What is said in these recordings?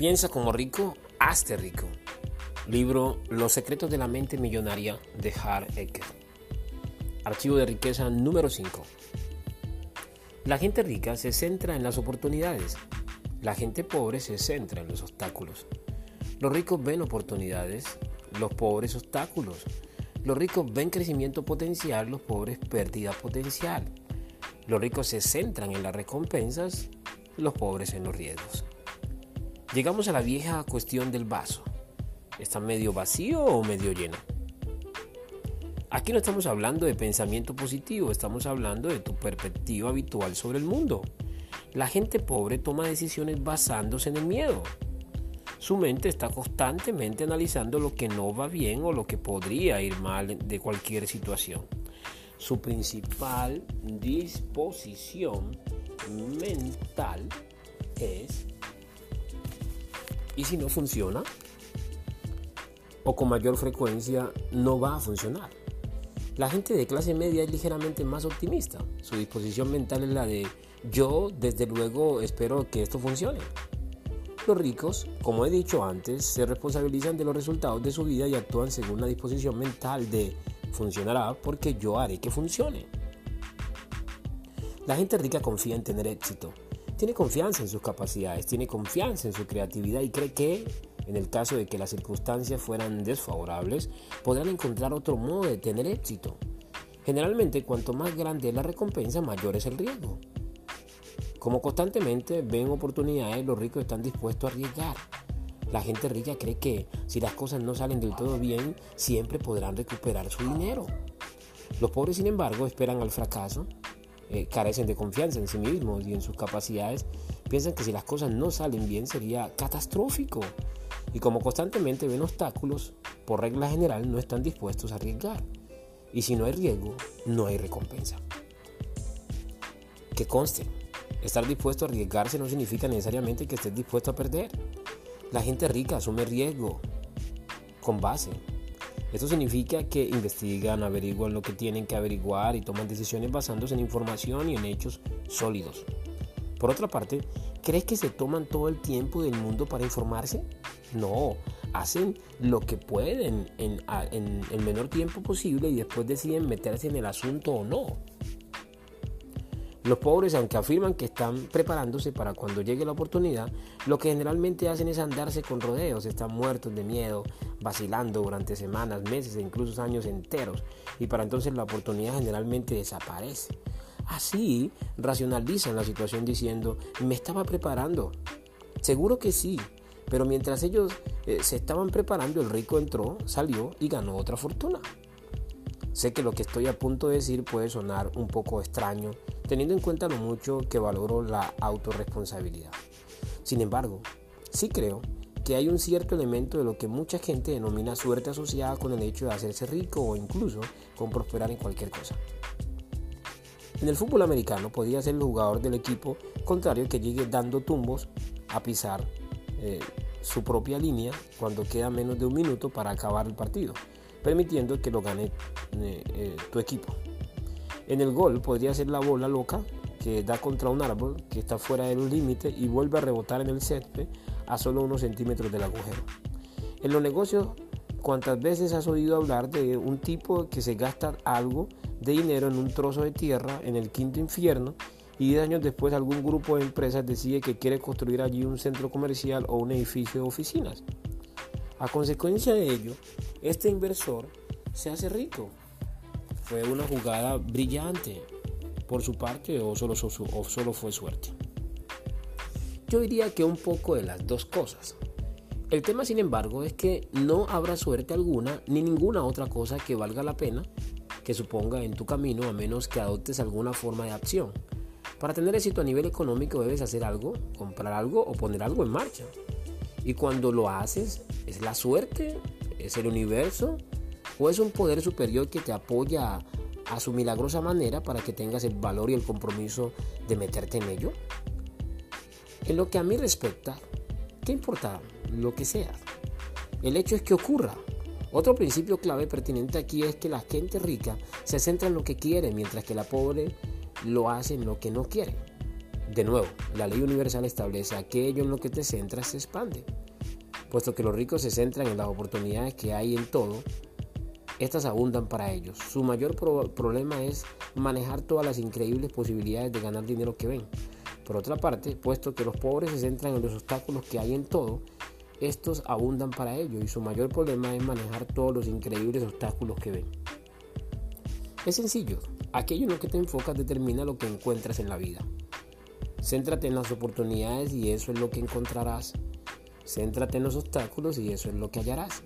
Piensa como rico, hazte rico. Libro Los secretos de la mente millonaria de Hart Ecker. Archivo de riqueza número 5. La gente rica se centra en las oportunidades. La gente pobre se centra en los obstáculos. Los ricos ven oportunidades, los pobres obstáculos. Los ricos ven crecimiento potencial, los pobres pérdida potencial. Los ricos se centran en las recompensas, los pobres en los riesgos. Llegamos a la vieja cuestión del vaso. ¿Está medio vacío o medio lleno? Aquí no estamos hablando de pensamiento positivo, estamos hablando de tu perspectiva habitual sobre el mundo. La gente pobre toma decisiones basándose en el miedo. Su mente está constantemente analizando lo que no va bien o lo que podría ir mal de cualquier situación. Su principal disposición mental es ¿Y si no funciona? O con mayor frecuencia no va a funcionar. La gente de clase media es ligeramente más optimista. Su disposición mental es la de yo desde luego espero que esto funcione. Los ricos, como he dicho antes, se responsabilizan de los resultados de su vida y actúan según la disposición mental de funcionará porque yo haré que funcione. La gente rica confía en tener éxito, tiene confianza en sus capacidades, tiene confianza en su creatividad y cree que, en el caso de que las circunstancias fueran desfavorables, podrán encontrar otro modo de tener éxito. Generalmente, cuanto más grande es la recompensa, mayor es el riesgo. Como constantemente ven oportunidades, los ricos están dispuestos a arriesgar. La gente rica cree que si las cosas no salen del todo bien, siempre podrán recuperar su dinero. Los pobres, sin embargo, esperan al fracaso eh, carecen de confianza en sí mismos y en sus capacidades, piensan que si las cosas no salen bien sería catastrófico. Y como constantemente ven obstáculos, por regla general no están dispuestos a arriesgar. Y si no hay riesgo, no hay recompensa. Que conste, estar dispuesto a arriesgarse no significa necesariamente que estés dispuesto a perder. La gente rica asume riesgo con base esto significa que investigan, averiguan lo que tienen que averiguar y toman decisiones basándose en información y en hechos sólidos. Por otra parte, ¿crees que se toman todo el tiempo del mundo para informarse? No, hacen lo que pueden en, el menor tiempo posible y después deciden meterse en el asunto o no. Los pobres, aunque afirman que están preparándose para cuando llegue la oportunidad, lo que generalmente hacen es andarse con rodeos, están muertos de miedo, vacilando durante semanas, meses e incluso años enteros, y para entonces la oportunidad generalmente desaparece. Así racionalizan la situación diciendo, me estaba preparando. Seguro que sí, pero mientras ellos eh, se estaban preparando, el rico entró, salió y ganó otra fortuna. Sé que lo que estoy a punto de decir puede sonar un poco extraño, teniendo en cuenta lo mucho que valoro la autorresponsabilidad. Sin embargo, sí creo que hay un cierto elemento de lo que mucha gente denomina suerte asociada con el hecho de hacerse rico o incluso con prosperar en cualquier cosa. En el fútbol americano podría ser el jugador del equipo contrario que llegue dando tumbos a pisar eh, su propia línea cuando queda menos de un minuto para acabar el partido permitiendo que lo gane eh, eh, tu equipo. En el gol podría ser la bola loca que da contra un árbol que está fuera de los límites y vuelve a rebotar en el césped a solo unos centímetros del agujero. En los negocios, ¿cuántas veces has oído hablar de un tipo que se gasta algo de dinero en un trozo de tierra en el quinto infierno y 10 años después algún grupo de empresas decide que quiere construir allí un centro comercial o un edificio de oficinas? A consecuencia de ello, este inversor se hace rico. Fue una jugada brillante por su parte o solo, fue suerte. Yo diría que un poco de las dos cosas. El tema, sin embargo, es que no habrá suerte alguna ni ninguna otra cosa que valga la pena que suponga en tu camino a menos que adoptes alguna forma de acción. Para tener éxito a nivel económico debes hacer algo, comprar algo o poner algo en marcha. Y cuando lo haces, ¿es la suerte? ¿Es el universo? ¿O es un poder superior que te apoya a su milagrosa manera para que tengas el valor y el compromiso de meterte en ello? En lo que a mí respecta, ¿qué importa lo que sea? El hecho es que ocurra. Otro principio clave pertinente aquí es que la gente rica se centra en lo que quiere, mientras que la pobre lo hace en lo que no quiere. De nuevo, la ley universal establece aquello en lo que te centras se expande. Puesto que los ricos se centran en las oportunidades que hay en todo, estas abundan para ellos. Su mayor problema es manejar todas las increíbles posibilidades de ganar dinero que ven. Por otra parte, puesto que los pobres se centran en los obstáculos que hay en todo, estos abundan para ellos y su mayor problema es manejar todos los increíbles obstáculos que ven. Es sencillo, aquello en lo que te enfocas determina lo que encuentras en la vida. Céntrate en las oportunidades y eso es lo que encontrarás. Céntrate en los obstáculos y eso es lo que hallarás.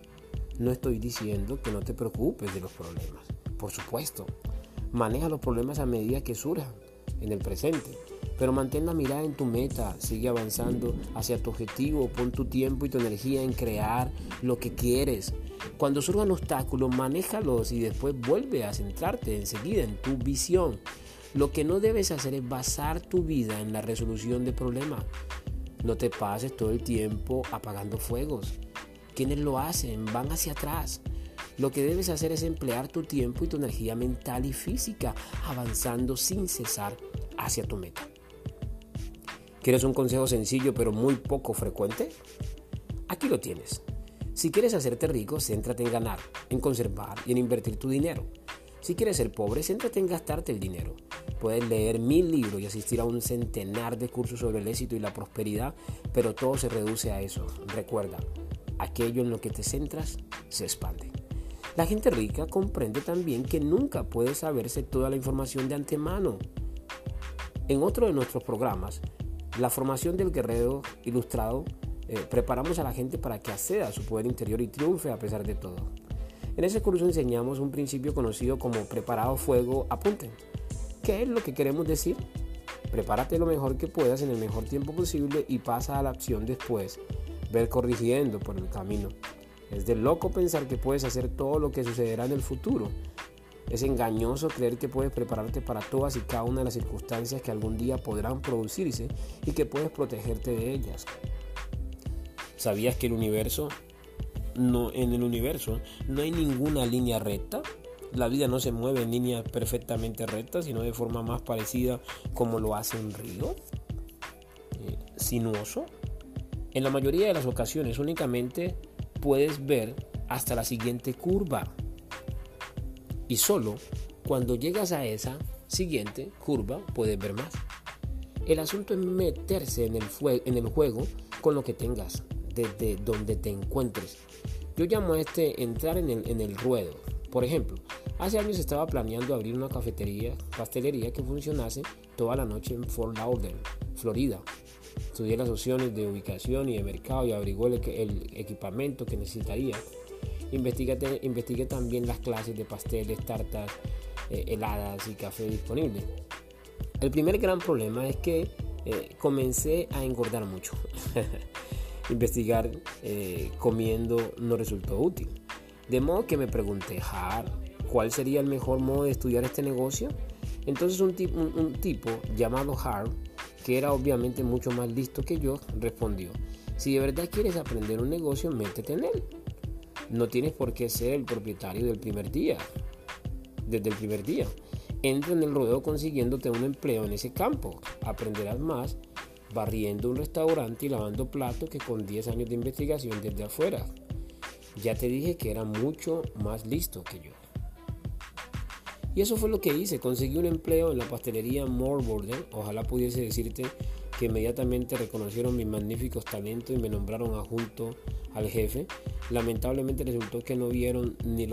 No estoy diciendo que no te preocupes de los problemas. Por supuesto, maneja los problemas a medida que surjan en el presente. Pero mantén la mirada en tu meta, sigue avanzando hacia tu objetivo, pon tu tiempo y tu energía en crear lo que quieres. Cuando surjan obstáculos, manéjalos y después vuelve a centrarte enseguida en tu visión. Lo que no debes hacer es basar tu vida en la resolución de problemas. No te pases todo el tiempo apagando fuegos. Quienes lo hacen van hacia atrás. Lo que debes hacer es emplear tu tiempo y tu energía mental y física avanzando sin cesar hacia tu meta. ¿Quieres un consejo sencillo pero muy poco frecuente? Aquí lo tienes. Si quieres hacerte rico, céntrate en ganar, en conservar y en invertir tu dinero. Si quieres ser pobre, céntrate en gastarte el dinero. Puedes leer mil libros y asistir a un centenar de cursos sobre el éxito y la prosperidad, pero todo se reduce a eso. Recuerda, aquello en lo que te centras se expande. La gente rica comprende también que nunca puede saberse toda la información de antemano. En otro de nuestros programas, la formación del guerrero ilustrado, eh, preparamos a la gente para que acceda a su poder interior y triunfe a pesar de todo. En ese curso enseñamos un principio conocido como preparado fuego apunten. ¿Qué es lo que queremos decir? Prepárate lo mejor que puedas en el mejor tiempo posible y pasa a la acción después, ver corrigiendo por el camino. Es de loco pensar que puedes hacer todo lo que sucederá en el futuro. Es engañoso creer que puedes prepararte para todas y cada una de las circunstancias que algún día podrán producirse y que puedes protegerte de ellas. ¿Sabías que el universo no en el universo no hay ninguna línea recta? La vida no se mueve en línea perfectamente recta, sino de forma más parecida como lo hace un río eh, sinuoso. En la mayoría de las ocasiones únicamente puedes ver hasta la siguiente curva. Y solo cuando llegas a esa siguiente curva puedes ver más. El asunto es meterse en el, juego con lo que tengas, desde donde te encuentres. Yo llamo a este entrar en el ruedo. Por ejemplo, hace años estaba planeando abrir una cafetería, pastelería que funcionase toda la noche en Fort Lauderdale, Florida. Estudié las opciones de ubicación y de mercado y averigué el, equipamiento que necesitaría. Investigué, investigué, también las clases de pasteles, tartas, eh, heladas y café disponibles. El primer gran problema es que eh, comencé a engordar mucho. Investigar eh, comiendo no resultó útil. De modo que me pregunté, ¿cuál sería el mejor modo de estudiar este negocio? Entonces un, un tipo llamado Harv que era obviamente mucho más listo que yo, respondió, si de verdad quieres aprender un negocio, métete en él. No tienes por qué ser el propietario del primer día, desde el primer día. Entra en el rodeo consiguiéndote un empleo en ese campo. Aprenderás más barriendo un restaurante y lavando platos que con 10 años de investigación desde afuera. Ya te dije que era mucho más listo que yo. Y eso fue lo que hice, conseguí un empleo en la pastelería More Border. Ojalá pudiese decirte que inmediatamente reconocieron mis magníficos talentos y me nombraron adjunto al jefe. Lamentablemente resultó que no vieron ni,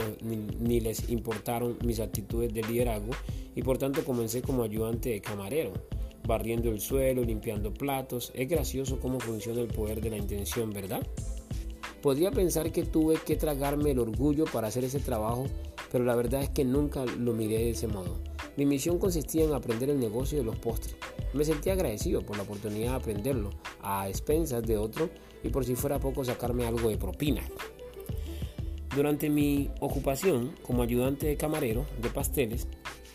ni, les importaron mis actitudes de liderazgo y por tanto comencé como ayudante de camarero, barriendo el suelo, limpiando platos. Es gracioso cómo funciona el poder de la intención, ¿verdad? Podría pensar que tuve que tragarme el orgullo para hacer ese trabajo pero la verdad es que nunca lo miré de ese modo. Mi misión consistía en aprender el negocio de los postres. Me sentí agradecido por la oportunidad de aprenderlo a expensas de otro y por si fuera poco sacarme algo de propina. Durante mi ocupación como ayudante de camarero de pasteles,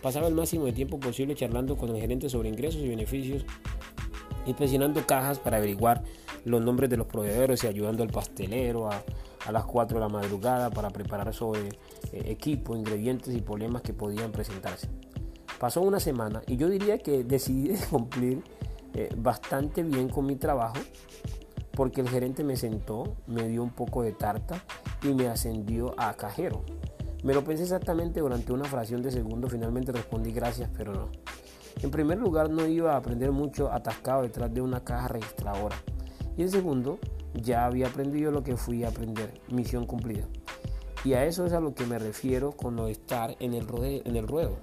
pasaba el máximo de tiempo posible charlando con el gerente sobre ingresos y beneficios, inspeccionando cajas para averiguar los nombres de los proveedores y ayudando al pastelero a a las 4 de la madrugada para preparar sobre eh, equipo, ingredientes y problemas que podían presentarse. Pasó una semana y yo diría que decidí cumplir eh, bastante bien con mi trabajo porque el gerente me sentó, me dio un poco de tarta y me ascendió a cajero. Me lo pensé exactamente durante una fracción de segundo, finalmente respondí gracias, pero no. En primer lugar, no iba a aprender mucho atascado detrás de una caja registradora. Y en segundo, ya había aprendido lo que fui a aprender, misión cumplida. Y a eso es a lo que me refiero con de estar en el, en el ruedo.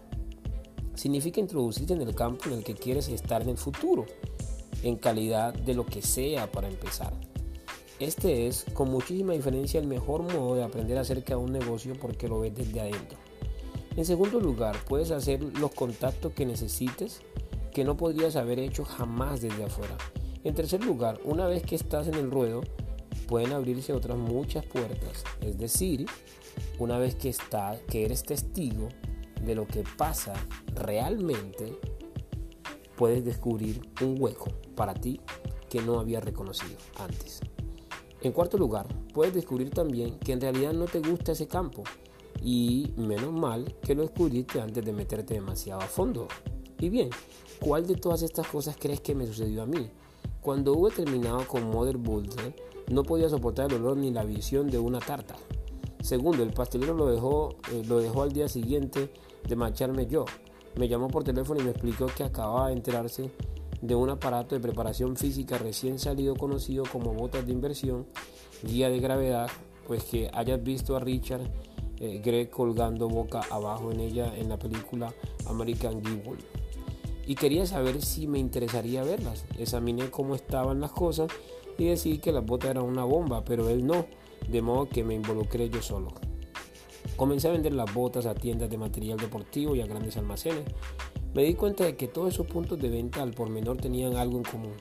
Significa introducirte en el campo en el que quieres estar en el futuro, en calidad de lo que sea para empezar. Este es, con muchísima diferencia, el mejor modo de aprender acerca de un negocio porque lo ves desde adentro. En segundo lugar, puedes hacer los contactos que necesites que no podrías haber hecho jamás desde afuera. En tercer lugar, una vez que estás en el ruedo, pueden abrirse otras muchas puertas. Es decir, una vez que estás, que eres testigo de lo que pasa realmente, puedes descubrir un hueco para ti que no había reconocido antes. En cuarto lugar, puedes descubrir también que en realidad no te gusta ese campo y menos mal que lo descubriste antes de meterte demasiado a fondo. Y bien, ¿cuál de todas estas cosas crees que me sucedió a mí? Cuando hube terminado con Mother Builder, no podía soportar el olor ni la visión de una tarta. Segundo, el pastelero lo dejó, eh, lo dejó al día siguiente de marcharme yo. Me llamó por teléfono y me explicó que acababa de enterarse de un aparato de preparación física recién salido conocido como botas de inversión, guía de gravedad, pues que hayas visto a Richard eh, Gregg colgando boca abajo en ella en la película American Giggle. Y quería saber si me interesaría verlas. Examiné cómo estaban las cosas y decidí que las botas eran una bomba, pero él no, de modo que me involucré yo solo. Comencé a vender las botas a tiendas de material deportivo y a grandes almacenes. Me di cuenta de que todos esos puntos de venta al por menor tenían algo en común.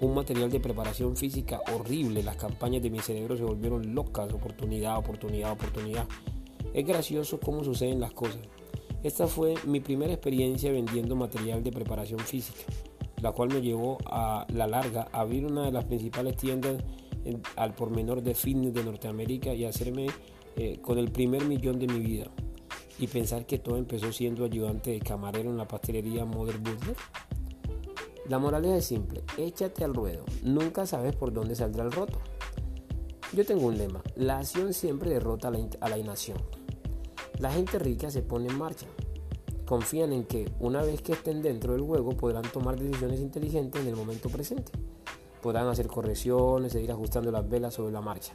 Un material de preparación física horrible. Las campañas de mi cerebro se volvieron locas. Oportunidad, oportunidad, oportunidad. Es gracioso cómo suceden las cosas. Esta fue mi primera experiencia vendiendo material de preparación física, la cual me llevó a la larga a abrir una de las principales tiendas al por menor de fitness de Norteamérica y hacerme eh, con el primer millón de mi vida. Y pensar que todo empezó siendo ayudante de camarero en la pastelería Mother Butler. La moraleja es simple, échate al ruedo, nunca sabes por dónde saldrá el roto. Yo tengo un lema, la acción siempre derrota a la, a la inacción. La gente rica se pone en marcha. Confían en que una vez que estén dentro del juego podrán tomar decisiones inteligentes en el momento presente. Podrán hacer correcciones e ir ajustando las velas sobre la marcha.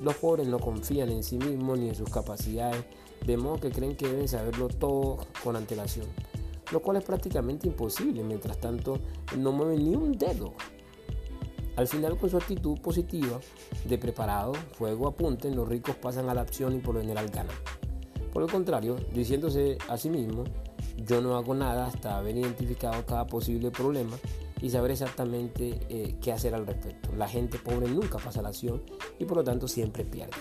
Los pobres no confían en sí mismos ni en sus capacidades, de modo que creen que deben saberlo todo con antelación, lo cual es prácticamente imposible, mientras tanto no mueven ni un dedo. Al final, con su actitud positiva de preparado, fuego apunten, los ricos pasan a la acción y por lo general ganan. Por el contrario, diciéndose a sí mismo, yo no hago nada hasta haber identificado cada posible problema y saber exactamente eh, qué hacer al respecto. La gente pobre nunca pasa la acción y por lo tanto siempre pierde.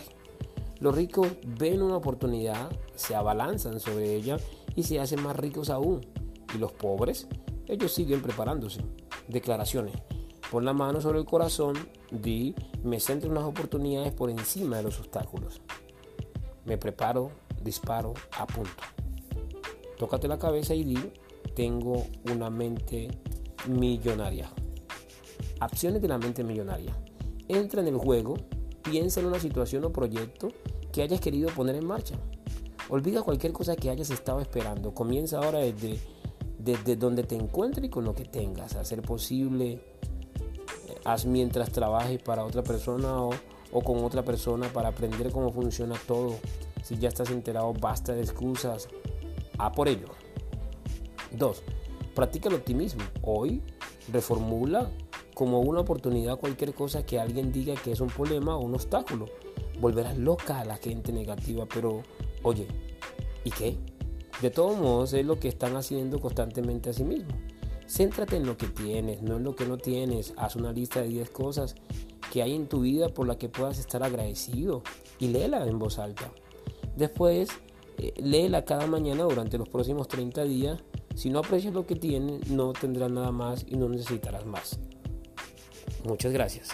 Los ricos ven una oportunidad, se abalanzan sobre ella y se hacen más ricos aún. Y los pobres, ellos siguen preparándose. Declaraciones. Pon la mano sobre el corazón, di, me centro en las oportunidades por encima de los obstáculos. Me preparo, disparo, apunto. Tócate la cabeza y di, tengo una mente millonaria. Acciones de la mente millonaria. Entra en el juego, piensa en una situación o proyecto que hayas querido poner en marcha. Olvida cualquier cosa que hayas estado esperando. Comienza ahora desde, desde donde te encuentres y con lo que tengas. Hacer posible, eh, haz mientras trabajes para otra persona o, o con otra persona para aprender cómo funciona todo. Si ya estás enterado, basta de excusas. A por ello. 2. Practica el optimismo. Hoy reformula como una oportunidad cualquier cosa que alguien diga que es un problema o un obstáculo. Volverás loca a la gente negativa, pero oye, ¿y qué? De todos modos es lo que están haciendo constantemente a sí mismos. Céntrate en lo que tienes, no en lo que no tienes. Haz una lista de 10 cosas que hay en tu vida por las que puedas estar agradecido y léela en voz alta. Después, eh, léela cada mañana durante los próximos 30 días si no aprecias lo que tienes, no tendrás nada más y no necesitarás más. Muchas gracias.